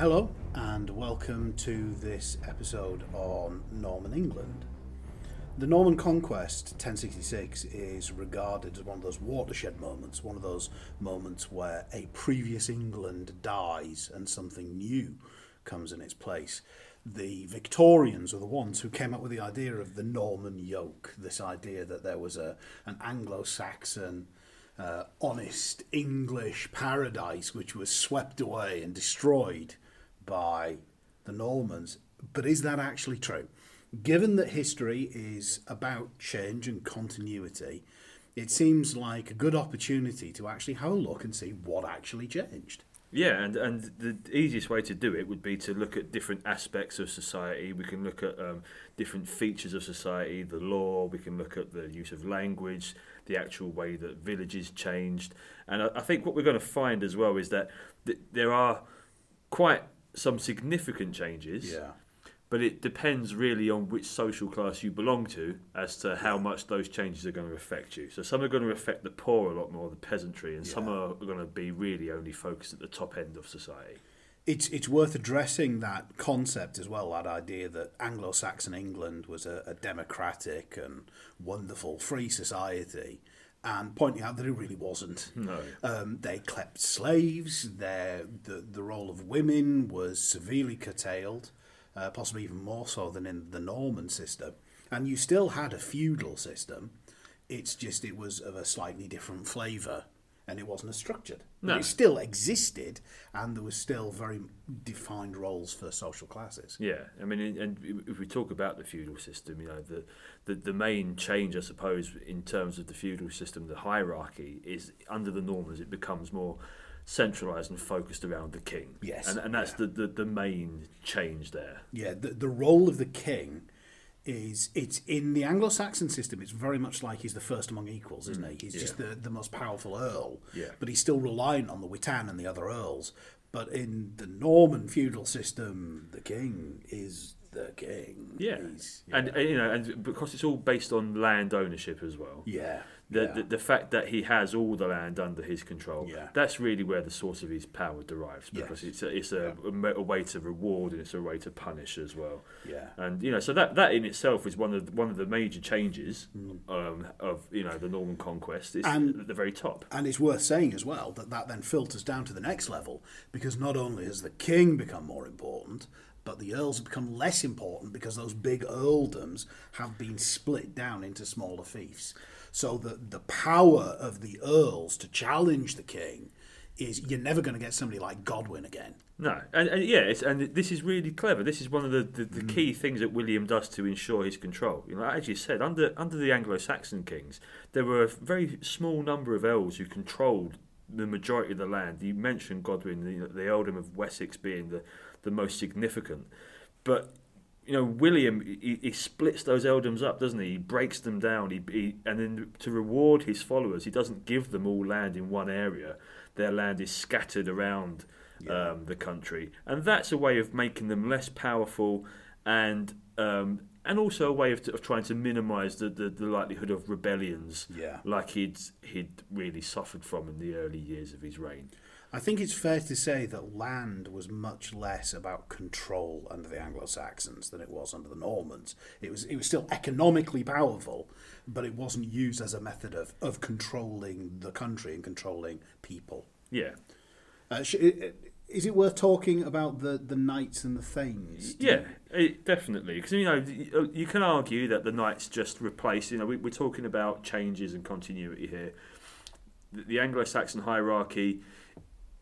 Hello, and welcome to this episode on Norman England. The Norman Conquest 1066 is regarded as one of those watershed moments, one of those moments where a previous England dies and something new comes in its place. The Victorians are the ones who came up with the idea of the Norman yoke, this idea that there was a, an Anglo Saxon uh, honest English paradise which was swept away and destroyed by the Normans. But is that actually true? Given that history is about change and continuity, it seems like a good opportunity to actually have a look and see what actually changed. Yeah, and, and the easiest way to do it would be to look at different aspects of society. We can look at um, different features of society, the law, we can look at the use of language, the actual way that villages changed. And I, I think what we're going to find as well is that th- there are quite some significant changes. Yeah. But it depends really on which social class you belong to as to how much those changes are going to affect you. So some are going to affect the poor a lot more, the peasantry, and some are going to be really only focused at the top end of society. It's it's worth addressing that concept as well. That idea that Anglo-Saxon England was a, a democratic and wonderful free society, and pointing out that it really wasn't. No. Um, they kept slaves. Their the the role of women was severely curtailed, uh, possibly even more so than in the Norman system. And you still had a feudal system. It's just it was of a slightly different flavour, and it wasn't as structured. But No. it still existed, and there was still very defined roles for social classes. Yeah, I mean, and- if we talk about the feudal system, you know, the, the the main change, I suppose, in terms of the feudal system, the hierarchy is under the Normans, it becomes more centralised and focused around the king. Yes, and, and that's yeah. the, the the main change there. Yeah, the, the role of the king is it's in the Anglo-Saxon system. It's very much like he's the first among equals, isn't mm, he? He's just the, the most powerful earl. Yeah. but he's still reliant on the Witan and the other earls. But in the Norman feudal system, the king is the king. Yeah, He's- and and, you know, and because it's all based on land ownership as well. yeah, The, yeah. the the fact that he has all the land under his control, Yeah. that's really where the source of his power derives because Yes. it's a, it's a, me- a way to reward and it's a way to punish as well. yeah. And you know, so that, that in itself is one of the, one of the major changes um, of you know the Norman conquest. It's Mm. And- at the very top. And it's worth saying as well that that then filters down to the next level because not only has the king become more important, but the earls have become less important because those big earldoms have been split down into smaller fiefs. So the, the power of the earls to challenge the king is you're never going to get somebody like Godwin again. No, and, and yeah, it's, and this is really clever. This is one of the, the, Mm. the key things that William does to ensure his control. You know, as you said, under under the Anglo-Saxon kings, there were a very small number of earls who controlled the majority of the land. You mentioned Godwin, the, the earldom of Wessex being the, the most significant, but you know, William he, he splits those earldoms up, doesn't he? He breaks them down. He, he and then to reward his followers, he doesn't give them all land in one area. Their land is scattered around um, the country, and that's a way of making them less powerful, and um, and also a way of, of trying to minimise the, the, the likelihood of rebellions, Yeah. like he'd he'd really suffered from in the early years of his reign. I think it's fair to say that land was much less about control under the Anglo-Saxons than it was under the Normans. It was it was still economically powerful, but it wasn't used as a method of, of controlling the country and controlling people. Yeah, Uh, is it worth talking about the, the knights and the thanes? Yeah, it, definitely. Because you know, you can argue that the knights just replace. You know, we, we're talking about changes and continuity here. The, the Anglo-Saxon hierarchy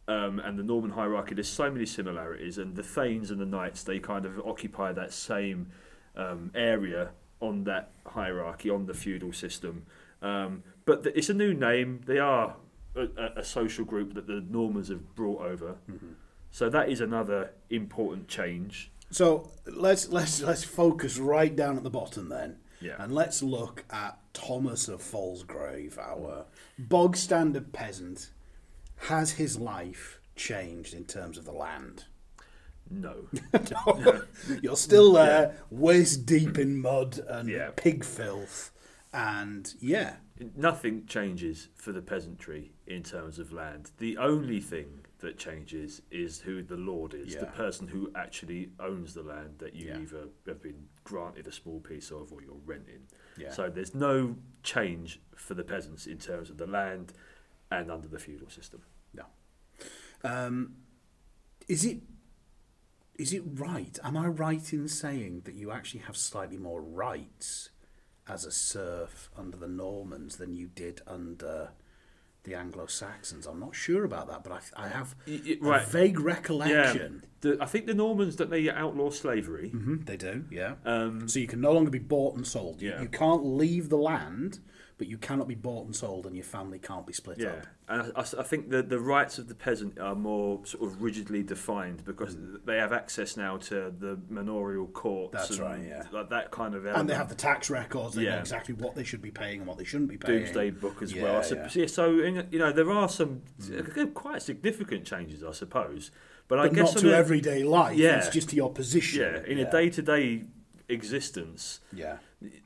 um, and the Norman hierarchy, there's so many similarities, and the thanes and the knights they kind of occupy that same um, area on that hierarchy on the feudal system. Um, but th- it's a new name. They are a, a, a social group that the Normans have brought over. So that is another important change. So let's let's let's focus right down at the bottom then. Yeah. And let's look at Thomas of Falsgrave, our bog standard peasant. Has his life changed in terms of the land? No. You're still there, waist deep in mud and Yeah. pig filth, and yeah, Nothing changes for the peasantry in terms of land. The only thing that changes is who the lord is, the person who actually owns the land that you Yeah. either have been granted a small piece of or you're renting. Yeah. So there's no change for the peasants in terms of the land and under the feudal system. Um, is it is it right? Am I right in saying that you actually have slightly more rights as a serf under the Normans than you did under the Anglo Saxons? I'm not sure about that, but I, I have Y- y- a right. vague recollection. The, I think the Normans don't they outlaw slavery. hmm they do, yeah. Um, So you can no longer be bought and sold. Yeah. You can't leave the land, but you cannot be bought and sold, and your family can't be split yeah, up. and I, I think the the rights of the peasant are more sort of rigidly defined because they have access now to the manorial courts. That's and right, yeah. like that kind of. And they have the tax records. They know Yeah. exactly what they should be paying and what they shouldn't be paying. Domesday Book as Yeah, well. So, yeah. Mm. so in, you know there are some uh, quite significant changes, I suppose. But, I guess not to a- everyday life. Yeah. It's just to your position. Yeah, in a day-to-day existence, Yeah.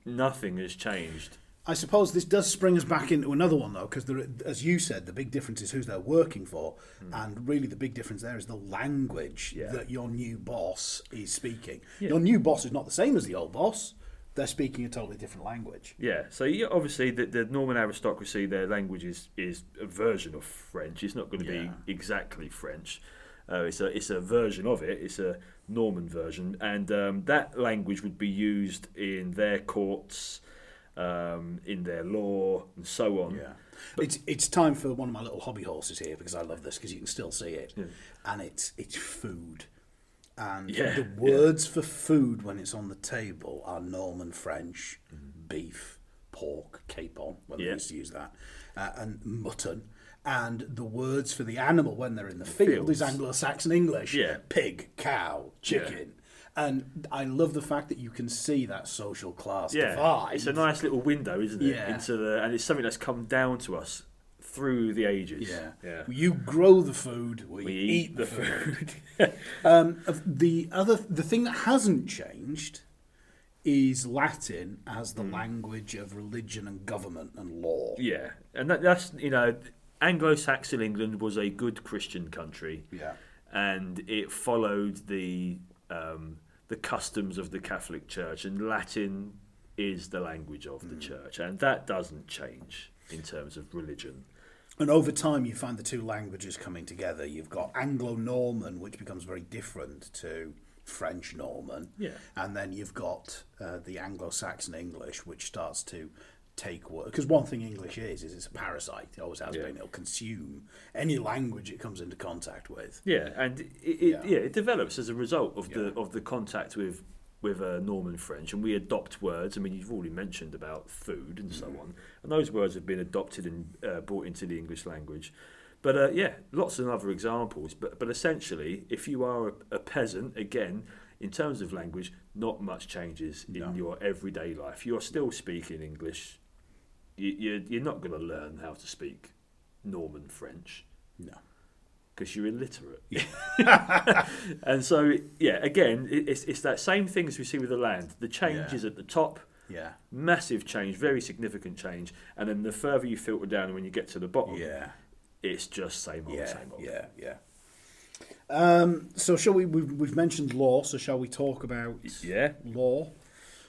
nothing has changed. I suppose this does spring us back into another one though, because as you said, the big difference is who they're working for, and really the big difference there is the language. Yeah. that your new boss is speaking. Yeah. Your new boss is not the same as the old boss; they're speaking a totally different language. Yeah, so you, obviously the, the Norman aristocracy, their language is, is a version of French. It's not going to Yeah. be exactly French. Uh, it's a it's a version of it. It's a Norman version, and um, that language would be used in their courts, um, in their law, and so on. Yeah. It's it's time for one of my little hobby horses here because I love this because you can still see it, Yeah. and it's it's food, and Yeah, the words for food when it's on the table are Norman French, beef, pork, capon when they used to use that, uh, and mutton, and the words for the animal when they're in the field is. Anglo-Saxon English, Yeah. pig, cow, chicken. And I love the fact that you can see that social class Yeah, divide. it's a nice little window, isn't it? Yeah. Into the and it's something that's come down to us through the ages. Yeah. yeah. You grow the food, we, We eat, the food. food. Um, the other, the thing that hasn't changed is Latin as the language of religion and government and law. yeah, and that, that's you know, Anglo-Saxon England was a good Christian country. Yeah. and it followed the um, the customs of the Catholic Church, and Latin is the language of the church, and that doesn't change in terms of religion. And over time, you find the two languages coming together. You've got Anglo-Norman, which becomes very different to French-Norman. Yeah. And then you've got uh, the Anglo-Saxon English, which starts to take work. Because one thing English is, is it's a parasite. It always has Yeah. been. It'll consume any language it comes into contact with. Yeah, and it, it, Yeah. yeah. it develops as a result of Yeah. the of the contact with with uh, Norman French, and we adopt words. I mean, you've already mentioned about food and so on, and those words have been adopted and uh, brought into the English language. But uh, yeah, lots of other examples. But but essentially, if you are a, a peasant, again, in terms of language, not much changes in No. your everyday life. You're still speaking English. You, you're, you're not going to learn how to speak Norman French No. because you're illiterate. and so, yeah, again, it- it's, it's that same thing as we see with the land. The change Yeah. is at the top, Yeah. massive change, very significant change, and then the further you filter down, when you get to the bottom, Yeah. it's just same old, Yeah. same old. Yeah. Yeah. Um, so shall we? We've, we've mentioned law. So shall we talk about Yeah. law?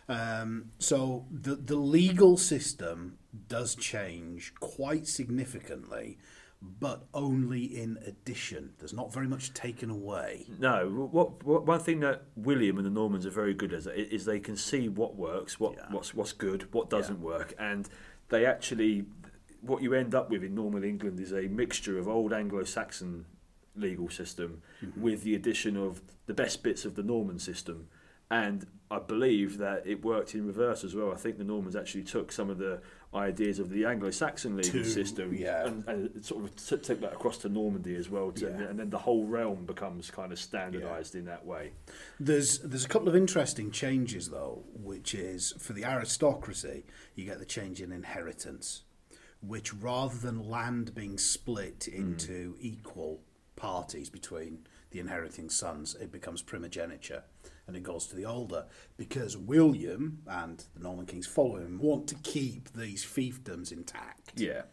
Um, so the the legal system does change quite significantly, but only in addition. There's not very much taken away. No, what, what one thing that William and the Normans are very good at is they can see what works, what Yeah. what's what's good, what doesn't work, and they actually what you end up with in Norman England is a mixture of old Anglo-Saxon legal system with the addition of the best bits of the Norman system. And I believe that it worked in reverse as well. I think the Normans actually took some of the ideas of the Anglo-Saxon legal system yeah. and, and sort of t- took that across to Normandy as well. To, Yeah. And then the whole realm becomes kind of standardised in that way. There's there's a couple of interesting changes though, which is for the aristocracy, you get the change in inheritance, which rather than land being split hmm. into equal parties between the inheriting sons, it becomes primogeniture and it goes to the older because William and the Norman kings following him want to keep these fiefdoms intact. Yeah.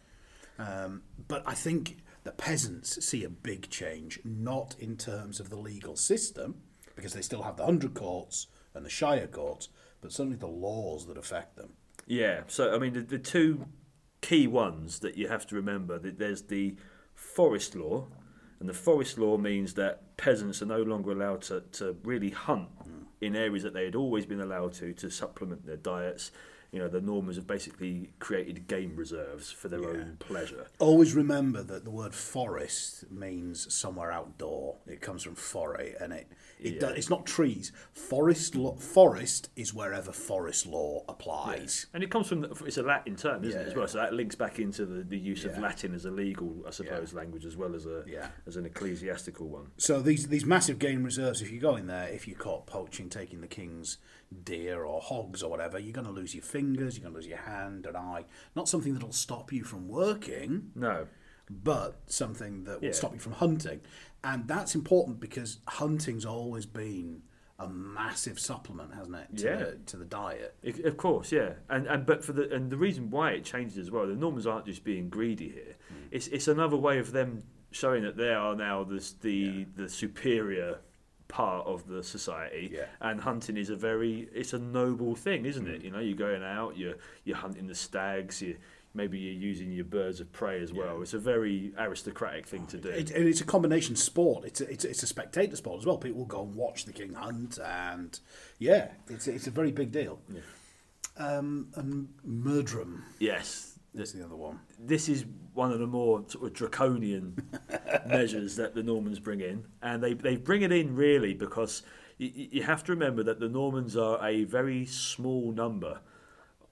Um, but I think The peasants see a big change, not in terms of the legal system, because they still have the hundred courts and the shire courts, but certainly the laws that affect them. Yeah, so I mean, the, the two key ones that you have to remember that there's the forest law, and the forest law means that peasants are no longer allowed to, to really hunt in areas that they had always been allowed to to supplement their diets. You know, the Normans have basically created game reserves for their own pleasure. Always remember that the word forest means somewhere outdoor. It comes from foray, and it, it Yeah. it's not trees. Forest lo- forest is wherever forest law applies. And it comes from the, it's a Latin term, isn't it, as Yeah. well? So that links back into the, the use of Latin as a legal, I suppose, language as well as a Yeah. as an ecclesiastical one. So these these massive game reserves, if you go in there, if you're caught poaching, taking the king's deer or hogs or whatever, you're going to lose your fingers, you're going to lose your hand, an eye. Not something that'll stop you from working, No, but something that will Yeah. stop you from hunting. And that's important because hunting's always been a massive supplement, hasn't it, to, Yeah. the, to the diet? It- Of course, yeah, and and but for the and the reason why it changes as well, the Normans aren't just being greedy here. Hmm. It's it's another way of them showing that they are now the the Yeah. the superior part of the society. Yeah. And hunting is a very it's a noble thing, isn't Hmm. it? You know, you're going out, you're you're hunting the stags, you maybe you're using your birds of prey as well. It's a very aristocratic thing to do. It, and it's a combination sport. It's a, it's, a, it's a spectator sport as well. People will go and watch the king hunt, and yeah, it's, it's a very big deal. Um, and Murdrum yes. This is the other one. this is one of the more sort of draconian measures that the Normans bring in, and they they bring it in really because you, you have to remember that the Normans are a very small number,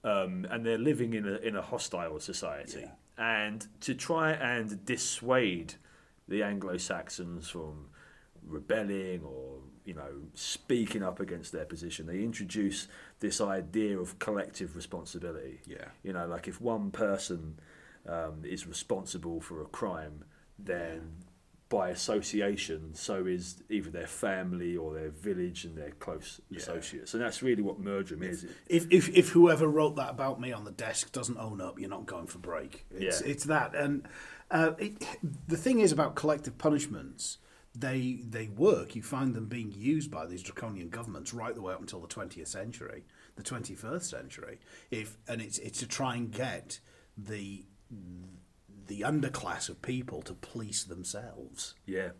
um, and they're living in a in a hostile society, and to try and dissuade the Anglo Saxons from rebelling or you know speaking up against their position, they introduce this idea of collective responsibility. Yeah. You know, like if one person um, is responsible for a crime, then by association, so is either their family or their village and their close Yeah. associates. And that's really what murdrum is. If, if if whoever wrote that about me on the desk doesn't own up, you're not going for break. It's, Yeah. it's that. And uh, it, the thing is about collective punishments, they they work. You find them being used by these draconian governments right the way up until the 20th century, the 21st century. If and it's it's to try and get the the underclass of people to police themselves. Yeah.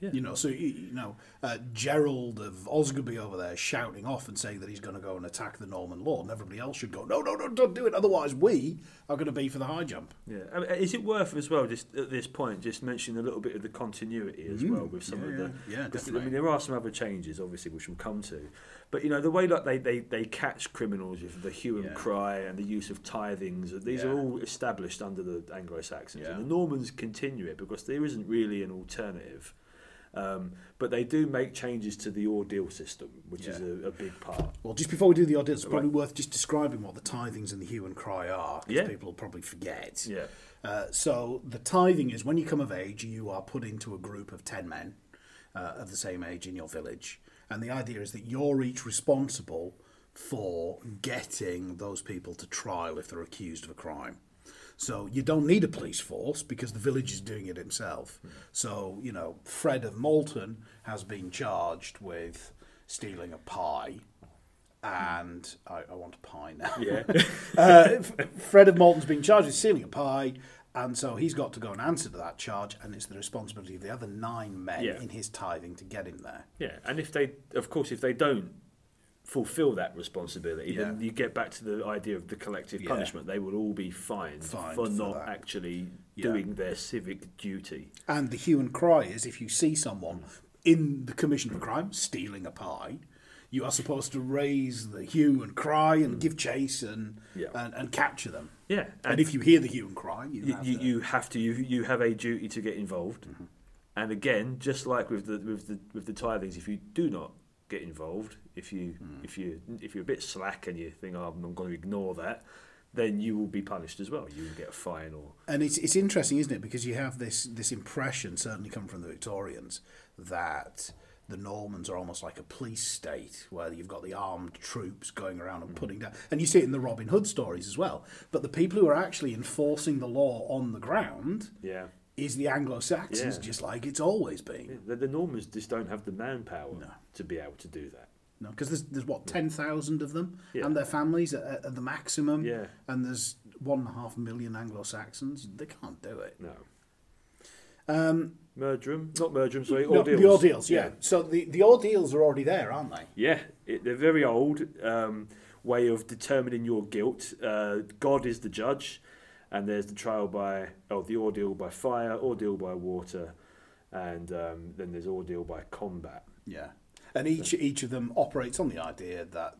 Yeah. You know, so you you know, uh, Gerald of Osgerby over there shouting off and saying that he's going to go and attack the Norman lord, and everybody else should go, no, no, no, don't do it. Otherwise, we are going to be for the high jump. Yeah, I mean, is it worth as well, just at this point, just mentioning a little bit of the continuity as well with some. Yeah, of the. yeah, yeah, 'cause, I mean, there are some other changes, obviously, which we'll come to, but you know the way that they, they, they catch criminals with the hue and Yeah. cry and the use of tithings, these are all established under the Anglo Saxons, and the Normans continue it because there isn't really an alternative. Um, but they do make changes to the ordeal system, which is a, a big part. Well, just before we do the ordeal, it's probably Right. worth just describing what the tithings and the hue and cry are, because Yeah. people will probably forget. Yeah. Uh, so the tithing is when you come of age, you are put into a group of 10 men uh, of the same age in your village. And the idea is that you're each responsible for getting those people to trial if they're accused of a crime. So you don't need a police force because the village is doing it himself. So, you know, Fred of Moulton has been charged with stealing a pie. And I, I want a pie now. Yeah. Uh, Fred of Moulton's been charged with stealing a pie, and so he's got to go and answer to that charge, and it's the responsibility of the other nine men Yeah. in his tithing to get him there. Yeah, and if they, of course, if they don't fulfil that responsibility, then you get back to the idea of the collective Yeah. punishment. They will all be fined, Fined for for not that. actually Yeah. doing their civic duty. And the hue and cry is if you see someone in the commission of a crime stealing a pie, you are supposed to raise the hue and cry and give chase and, Yeah. and, and capture them. Yeah, And, if you hear the hue and cry, you, you, have you, to- you have to, you, you have a duty to get involved. Mm-hmm. And again, just like with the with the with the tithings, if you do not get involved, if you Mm. if you if you're a bit slack and you think, oh, I'm going to ignore that, then you will be punished as well. You will get a fine or And it's it's interesting, isn't it? Because you have this this impression, certainly coming from the Victorians, that the Normans are almost like a police state, where you've got the armed troops going around and putting down, and you see it in the Robin Hood stories as well. But the people who are actually enforcing the law on the ground, yeah. Is the Anglo-Saxons, Yeah. just like it's always been. Yeah, the, the Normans just don't have the manpower No. to be able to do that. No, because there's there's what ten thousand of them Yeah. and their families at, at the maximum. Yeah. and there's one and a half million Anglo-Saxons. They can't do it. No. Um, Murdrum, not Murdrum, sorry, no, Ordeals. the ordeals, yeah. So the the ordeals are already there, aren't they? Yeah, it, they're very old um, way of determining your guilt. Uh, God is the judge, and there's the trial by, oh, the ordeal by fire, ordeal by water, and um, then there's ordeal by combat. Yeah, and each each of them operates on the idea that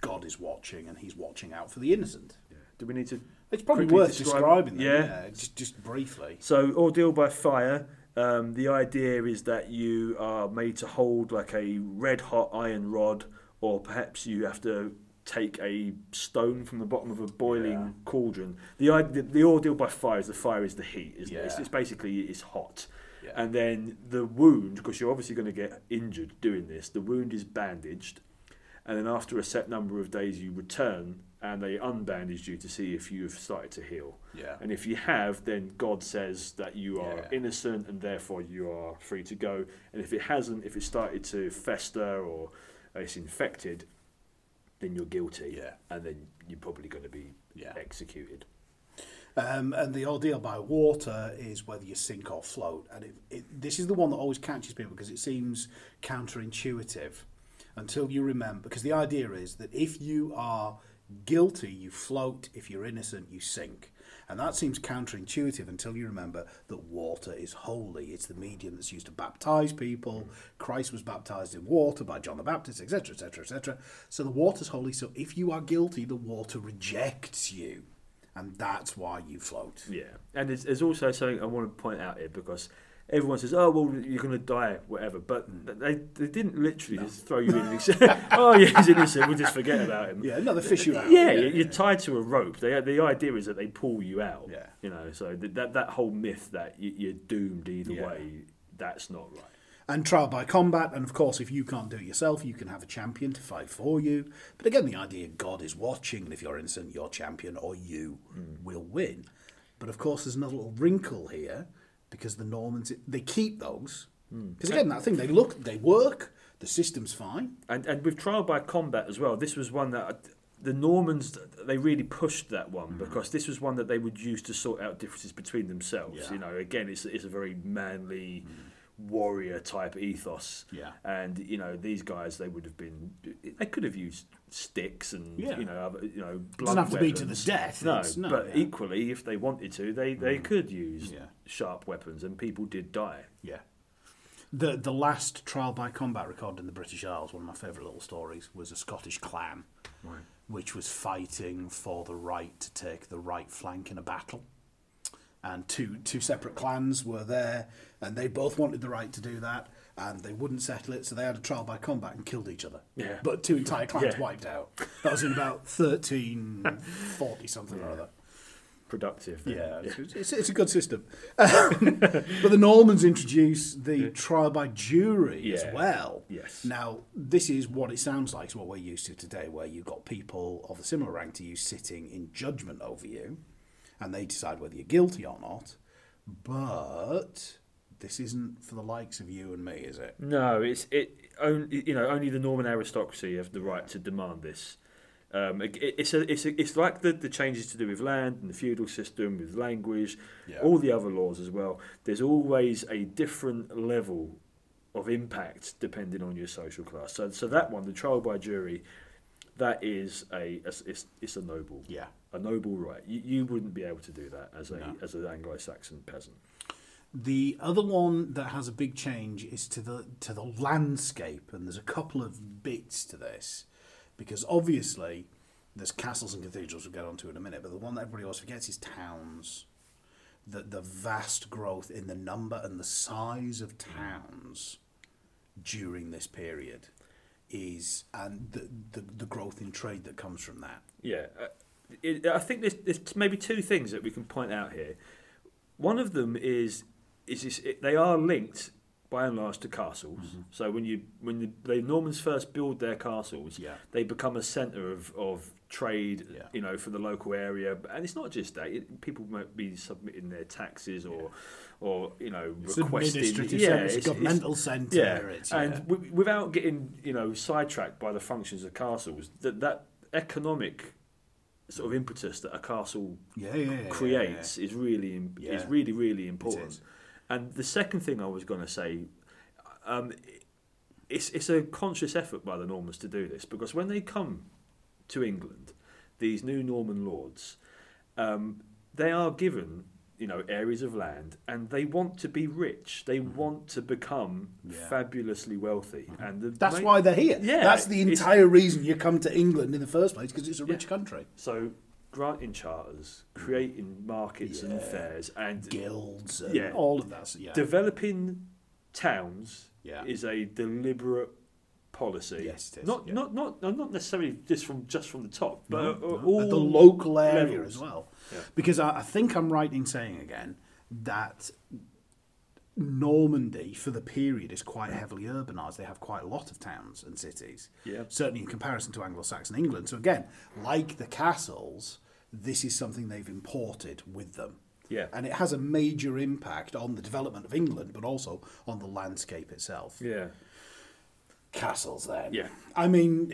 God is watching and He's watching out for the innocent. Yeah. Do we need to? It's probably worth describe- describing them. yeah. Yeah, just just briefly. So, ordeal by fire. Um, the idea is that you are made to hold like a red hot iron rod, or perhaps you have to take a stone from the bottom of a boiling Yeah. cauldron. The, idea, the ordeal by fire is the fire is the heat, isn't it? It's, Yeah. it's basically it's hot. Yeah. And then the wound, because you're obviously going to get injured doing this, the wound is bandaged. And then after a set number of days, you return and they unbandage you to see if you've started to heal. Yeah. And if you have, then God says that you are Yeah. innocent and therefore you are free to go. And if it hasn't, if it started to fester or it's infected, then you're guilty. Yeah. And then you're probably going to be Yeah. executed. Um, and the ordeal by water is whether you sink or float. And it, it, this is the one that always catches people because it seems counterintuitive until you remember. Because the idea is that if you are guilty, you float. If you're innocent, you sink. And that seems counterintuitive until you remember that water is holy. It's the medium that's used to baptize people. Christ was baptized in water by John the Baptist, etc., etc., etc. So the water's holy. So if you are guilty, the water rejects you and that's why you float. Yeah, and there's, there's also something I want to point out here because everyone says, "Oh, well, you're going to die, whatever," but mm. they they didn't literally just throw you in. And say, oh, yeah, he's innocent. We'll just forget about him. Yeah, no, they fish you out. Yeah, you- you're tied to a rope. They, the idea is that they pull you out. Yeah. you know, so that that whole myth that you, you're doomed either Yeah. way, that's not right. And trial by combat, and of course, if you can't do it yourself, you can have a champion to fight for you. But again, the idea God is watching, and if you're innocent, your champion or you mm. will win. But of course, there's another little wrinkle here because the Normans they keep those because again, that thing they look, they work, the system's fine. And and with trial by combat as well, this was one that I- the Normans they really pushed that one Mm. because this was one that they would use to sort out differences between themselves. Yeah. Mm. You know, again, it's it's a very manly. Warrior type ethos, Yeah. and you know these guys they would have been they could have used sticks and Yeah. you know other, you know blunt doesn't have to be to the death. No, no but yeah. equally, if they wanted to, they, they mm. could use Yeah. sharp weapons, and people did die. Yeah. The the last trial by combat recorded in the British Isles, one of my favourite little stories, was a Scottish clan, which was fighting for the right to take the right flank in a battle. And two two separate clans were there, and they both wanted the right to do that, and they wouldn't settle it, so they had a trial by combat and killed each other. Yeah. But two entire clans Yeah. wiped out. That was in about thirteen forty something or other. Productive. then. Yeah, It's, it's, it's a good system. Um, but the Normans introduced the trial by jury as well. Yes. Now, this is what it sounds like, it's what we're used to today, where you've got people of a similar rank to you sitting in judgment over you, and they decide whether you're guilty or not. But this isn't for the likes of you and me, is it? No, it's it. Only you know, only the Norman aristocracy have the right to demand this. Um, it, it's a, it's a, it's like the, the changes to do with land and the feudal system, with language, Yeah. all the other laws as well. There's always a different level of impact depending on your social class. So, so that one, the trial by jury, that is a, a it's, it's a noble, Yeah. A noble right. You, you wouldn't be able to do that as a No. as an Anglo-Saxon peasant. The other one that has a big change is to the to the landscape, and there's a couple of bits to this, because obviously there's castles and cathedrals we'll get onto in a minute, but the one that everybody always forgets is towns. The the vast growth in the number and the size of towns during this period is and the the, the growth in trade that comes from that. Yeah, uh, it, I think there's, there's maybe two things that we can point out here. One of them is is this, it, they are linked by and large, to castles. Mm-hmm. So when you when the, the Normans first build their castles, Yeah. they become a centre of, of trade, Yeah. you know, for the local area. And it's not just that; it, people might be submitting their taxes or, or you know, It's requesting. administrative yeah, centre, it's, governmental centre. yeah, and w- without getting you know sidetracked by the functions of castles, that that economic sort of impetus that a castle yeah, yeah, yeah, creates is really is really really important. And the second thing I was going to say, um, it's it's a conscious effort by the Normans to do this because when they come to England, these new Norman lords, um, they are given you know areas of land and they want to be rich. They want to become Mm-hmm. Yeah. Mm-hmm. fabulously wealthy, and the That's main- why they're here. Yeah, That's the entire reason you come to England in the first place because it's a rich country. So granting charters, creating markets and fairs, and Guilds, and Yeah. all of that. Yeah. developing towns Yeah. is a deliberate policy. Yes, it is, Not yeah. not not not necessarily just from just from the top, but No, uh, no, all at the local area levels. as well. Yeah. Because I, I think I'm right in saying again that Normandy for the period is quite heavily urbanised. They have quite a lot of towns and cities. Yeah. Certainly in comparison to Anglo-Saxon England. So again, like the castles, this is something they've imported with them. Yeah. And it has a major impact on the development of England, but also on the landscape itself. Yeah. Castles, then. Yeah. I mean,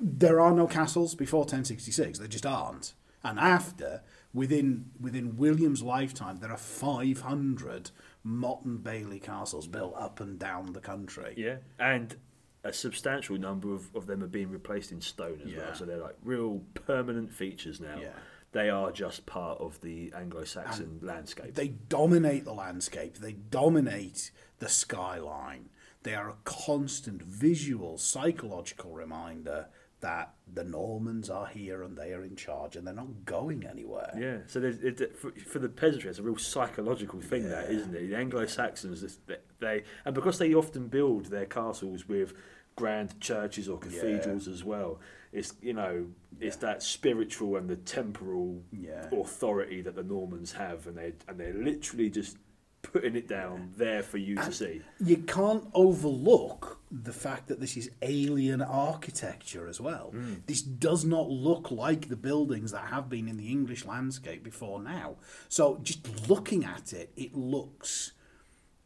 there are no castles before 1066. There just aren't. And after, within within William's lifetime, there are 500 Motte and Bailey castles built up and down the country. Yeah. And a substantial number of, of them are being replaced in stone as Yeah. well. So they're like real permanent features now. Yeah. They are just part of the Anglo-Saxon landscape. They dominate the landscape. They dominate the skyline. They are a constant visual, psychological reminder that the Normans are here and they are in charge and they're not going anywhere. Yeah, so there's, it, for, for the peasantry, it's a real psychological thing, that isn't it? The Anglo Saxons, they, and because they often build their castles with grand churches or cathedrals as well. It's you know, it's that spiritual and the temporal Yeah. authority that the Normans have, and they and they're literally just putting it down there for you to see. you can't overlook the fact that this is alien architecture as well. Hmm. This does not look like the buildings that have been in the English landscape before now. So just looking at it, it looks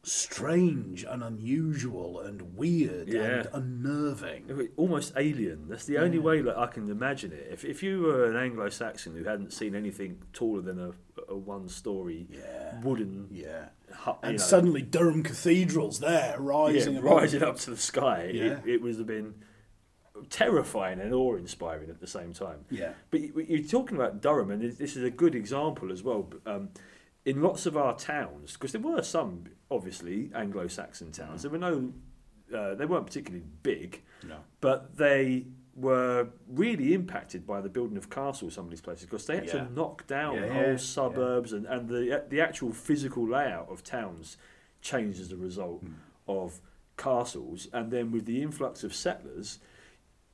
strange and unusual and weird Yeah. and unnerving. Almost alien. That's the only way that I can imagine it. If, if you were an Anglo-Saxon who hadn't seen anything taller than a, a one-story Yeah. wooden Yeah. hut, And know, suddenly Durham Cathedral's there, rising rising up to the sky, Yeah. it, it would have been terrifying and awe-inspiring at the same time. Yeah. But you- you're talking about Durham, and this this is a good example as well. Um, in lots of our towns, because there were some obviously Anglo-Saxon towns, there were no, uh, they weren't particularly big, No. but they were really impacted by the building of castles. Some of these places because they had Yeah. to knock down Yeah, whole yeah, suburbs, and and the the actual physical layout of towns changed as a result Hmm. of castles, and then with the influx of settlers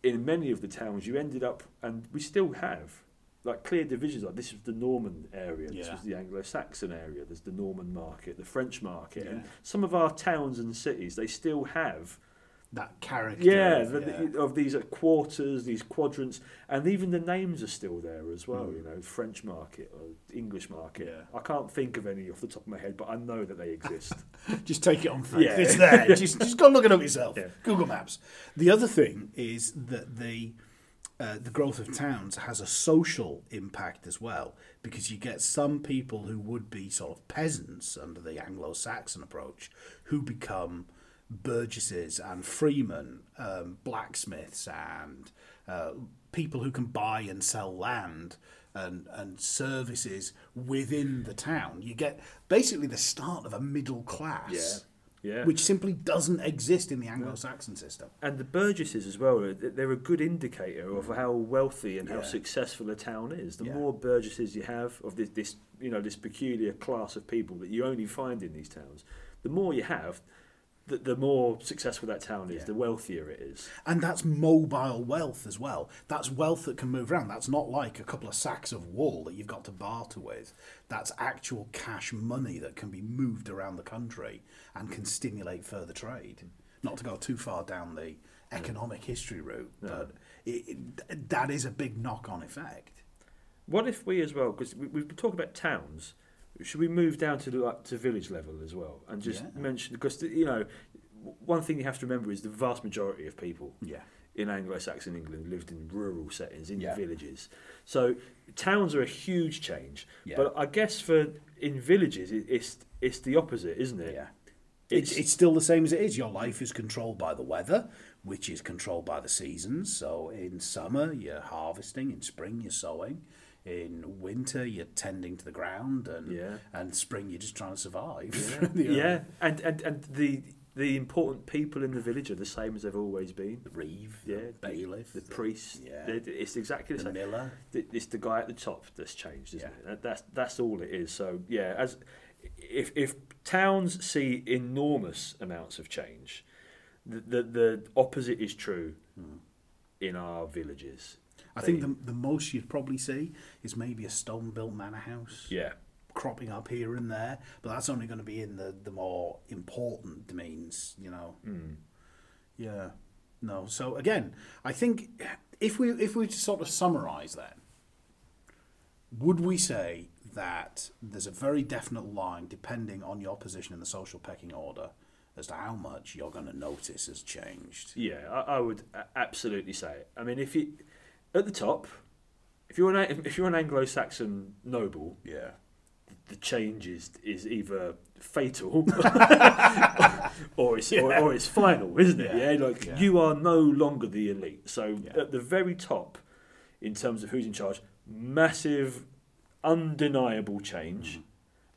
in many of the towns, you ended up, and we still have, like clear divisions. Like this was the Norman area, this Yeah. was the Anglo-Saxon area. There's the Norman market, the French market, and some of our towns and cities they still have. That character. Yeah, of- the, the- of these uh, quarters, these quadrants, and even the names are still there as well. Mm. You know, French market or English market. Yeah. I can't think of any off the top of my head, but I know that they exist. Just take it on faith. Yeah. It's there. just, just go look it up yourself. Yeah. Google Maps. The other thing is that the uh, the growth of towns has a social impact as well because you get some people who would be sort of peasants under the Anglo-Saxon approach who become burgesses and freemen, um, blacksmiths and uh, people who can buy and sell land and, and services within the town. You get basically the start of a middle class yeah. Which simply doesn't exist in the Anglo-Saxon system. And the Burgesses as well, they're a good indicator of mm. how wealthy and how Yeah. successful a town is. The Yeah. more Burgesses you have of this, this, you know, this peculiar class of people that you only find in these towns, the more you have, the, the more successful that town is, Yeah. the wealthier it is. And that's mobile wealth as well. That's wealth that can move around. That's not like a couple of sacks of wool that you've got to barter with. That's actual cash money that can be moved around the country and can stimulate further trade. Not to go too far down the economic history route, but it, it, that is a big knock on effect. What if we as well, because we, we've been talking about towns, should we move down to the, like, to village level as well and just Yeah. mention because you know one thing you have to remember is the vast majority of people Yeah. in Anglo-Saxon England lived in rural settings in Yeah. villages, so towns are a huge change. But I guess for in villages, it, it's it's the opposite, isn't it? Yeah. It's, it's still the same as it is. Your life is controlled by the weather, which is controlled by the seasons. So in summer, you're harvesting. In spring, you're sowing. In winter, you're tending to the ground. And Yeah. and spring, you're just trying to survive. yeah, You know, yeah. and and and the the important people in the village are the same as they've always been. The reeve, Yeah, the bailiff, The priest, Yeah. it's exactly the the same. miller. It's the guy at the top that's changed, isn't Yeah. it? That's that's all it is. So yeah, as if if towns see enormous amounts of change, the the, the opposite is true hmm. in our villages. I think the, the most you'd probably see is maybe a stone built manor house Yeah, cropping up here and there, but that's only going to be in the, the more important domains, you know. Hmm. Yeah. No. So again, I think if we if we to sort of summarise that, would we say that there's a very definite line depending on your position in the social pecking order as to how much you're going to notice has changed? yeah, I, I would absolutely say it. I mean, if you at the top, if you're an if you're an Anglo-Saxon noble, Yeah. the change is, is either fatal or it's or, Yeah. or it's final, isn't it? Yeah. Yeah, like Yeah. you are no longer the elite. So Yeah. at the very top, in terms of who's in charge, massive, undeniable change, Mm.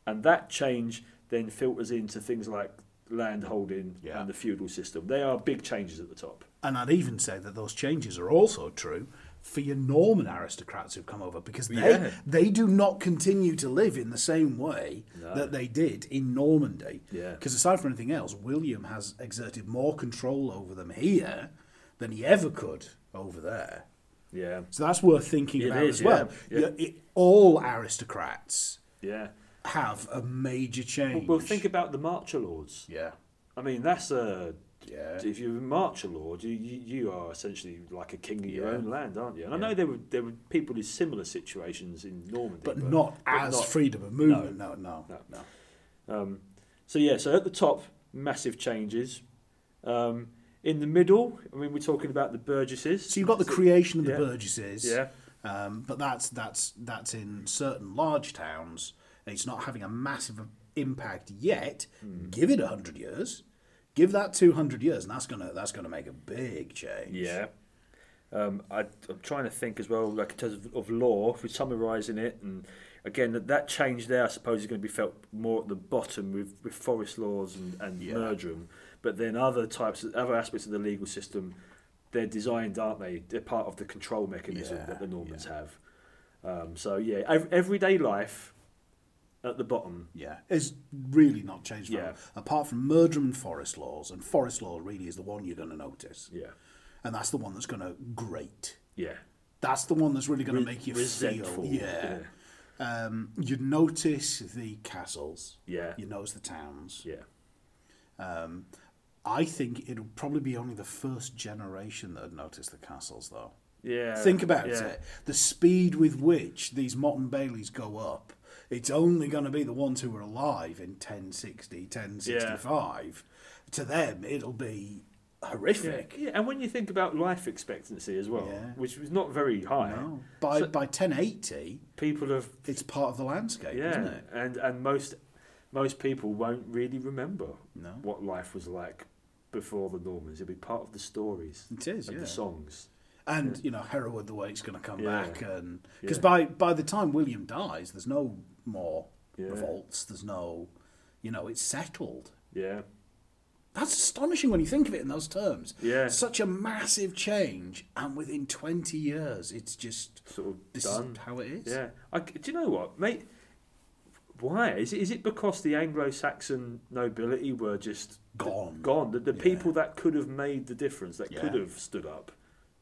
and that change then filters into things like land holding Yeah. and the feudal system. They are big changes at the top. And I'd even say that those changes are also true for your Norman aristocrats who've come over because they Yeah. they do not continue to live in the same way No. that they did in Normandy. Yeah. Because aside from anything else, William has exerted more control over them here than he ever could over there. Yeah, So that's worth thinking It about is, as well. yeah, yeah. It- all aristocrats yeah. have a major change. Well, think about the Marcher Lords. yeah, I mean, that's a yeah, If you're a marcher lord, you, you, you are essentially like a king of your Yeah. own land, aren't you? And I know there were there were people in similar situations in Normandy, but, not as not- freedom of movement. No, no, No. no. Um, so yeah, so at the top, massive changes. Um, in the middle, I mean, we're talking about the Burgesses. So you've got the creation of the Yeah. Burgesses. yeah, Um, but that's that's that's in certain large towns. It's not having a massive impact yet. Hmm. Give it hundred years. Give that two hundred years, and that's gonna that's gonna make a big change. yeah. Um, I, I'm trying to think as well, like in terms of, of law, if we're summarising it, and again that, that change there, I suppose, is going to be felt more at the bottom with, with forest laws and, and Yeah. But then other types, other aspects of the legal system, they're designed, aren't they? They're part of the control mechanism Yeah, that the Normans yeah. have. Um, so yeah, ev- everyday life at the bottom. Yeah, it's really not changed. Yeah. Yeah. Apart from murder and forest laws, and forest law really is the one you're going to notice, Yeah, and that's the one that's going to grate. yeah. That's the one that's really going to Re- make you resentful. feel. Yeah. Um, you'd notice the castles. Yeah. You notice the towns. yeah, Um, I think it'll probably be only the first generation that would notice the castles, though. yeah. Think about yeah. it. The speed with which these Motte and Baileys go up, it's only going to be the ones who were alive in 1060, 1065. To them, it'll be Yeah, horrific. yeah, and when you think about life expectancy as well, Yeah. which was not very high, No. By, So- by 1080, people have it's part of the landscape, yeah, isn't it? and and most most people won't really remember No. what life was like before the Normans. It'll be part of the stories It is, and yeah. the songs. And, you know, Hereward the Wake's going to come Yeah. back. and Because Yeah. by, by the time William dies, there's no more Yeah. revolts. There's no, you know, it's settled. Yeah, That's astonishing when you think of it in those terms. Yeah. Such a massive change, and within 20 years, it's just sort of this done. is how it is. Yeah, I, do you know what, mate? Why is it? Is it because the Anglo-Saxon nobility were just Gone. Gone. The, the Yeah. people that could have made the difference, that could have stood up,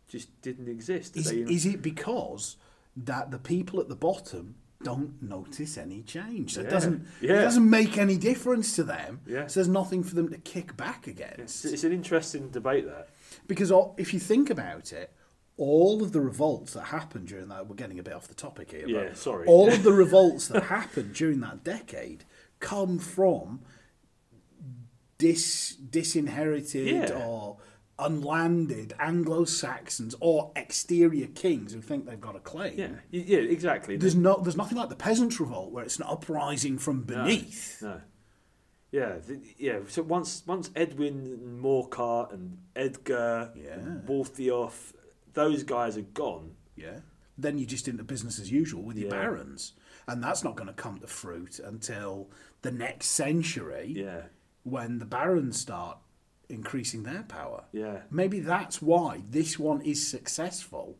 just didn't exist. Is, is it because that the people at the bottom don't notice any change? So it doesn't Yeah. it doesn't make any difference to them. Yeah. So there's nothing for them to kick back against. it's an interesting debate. That Because if you think about it, all of the revolts that happened during that we're getting a bit off the topic here. Yeah, sorry. All of the revolts that happened during that decade come from dis disinherited Yeah. or unlanded Anglo Saxons or exterior kings who think they've got a claim. yeah, yeah, exactly. There's no, there's nothing like the peasants' revolt where it's an uprising from beneath. No. Yeah, th- yeah. So once once Edwin and Morcar and Edgar, Yeah. and Waltheof, those guys are gone. Yeah. Then you're just into business as usual with your Yeah. barons, and that's not going to come to fruit until the next century Yeah, when the barons start increasing their power. yeah, Maybe that's why this one is successful.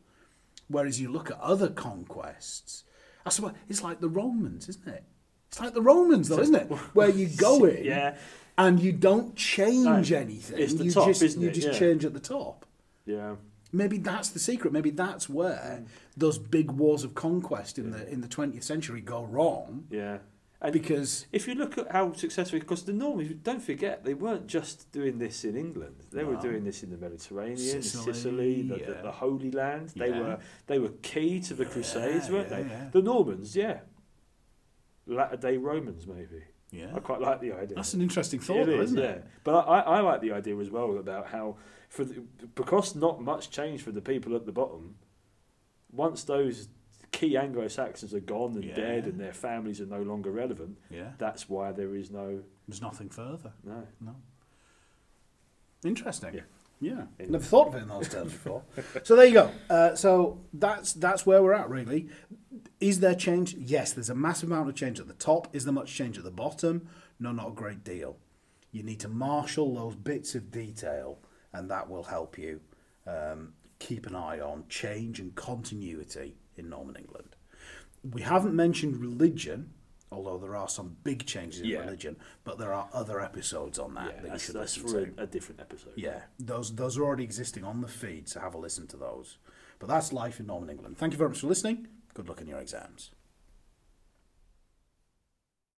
Whereas you look at other conquests, I suppose it's like the Romans, isn't it? It's like the Romans, though, isn't it? Where you go in yeah, and you don't change No, anything. it's the you top, just isn't you it? just Yeah. change at the top. yeah. Maybe that's the secret. Maybe that's where mm. those big wars of conquest in the in the twentieth century go wrong Yeah. And because if you look at how successful, because the Normans, don't forget, they weren't just doing this in England. They were doing this in the Mediterranean, Sicily, Sicily, the, the, yeah. the Holy Land. They Yeah. were they were key to the Crusades, weren't yeah, they? yeah. The Normans, yeah. Latter Day Romans, maybe. yeah, I quite like the idea. that's an interesting thought, It though, is, isn't yeah. it? But I, I like the idea as well about how, for the, because not much changed for the people at the bottom. Once those key Anglo Saxons are gone and Yeah. dead, and their families are no longer relevant, Yeah, that's why there is no there's nothing further. no. No. Interesting. Yeah. Yeah. Anyway. Never thought of it in those terms before. so there you go. Uh, so that's that's where we're at really. Is there change? Yes, there's a massive amount of change at the top. Is there much change at the bottom? No, not a great deal. You need to marshal those bits of detail, and that will help you um, keep an eye on change and continuity in Norman England. We haven't mentioned religion, although there are some big changes in Yeah. religion, but there are other episodes on that Yeah, that you should that's listen for to. a, a different episode. Yeah, those those are already existing on the feed, so have a listen to those. But that's life in Norman England. Thank you very much for listening. Good luck in your exams.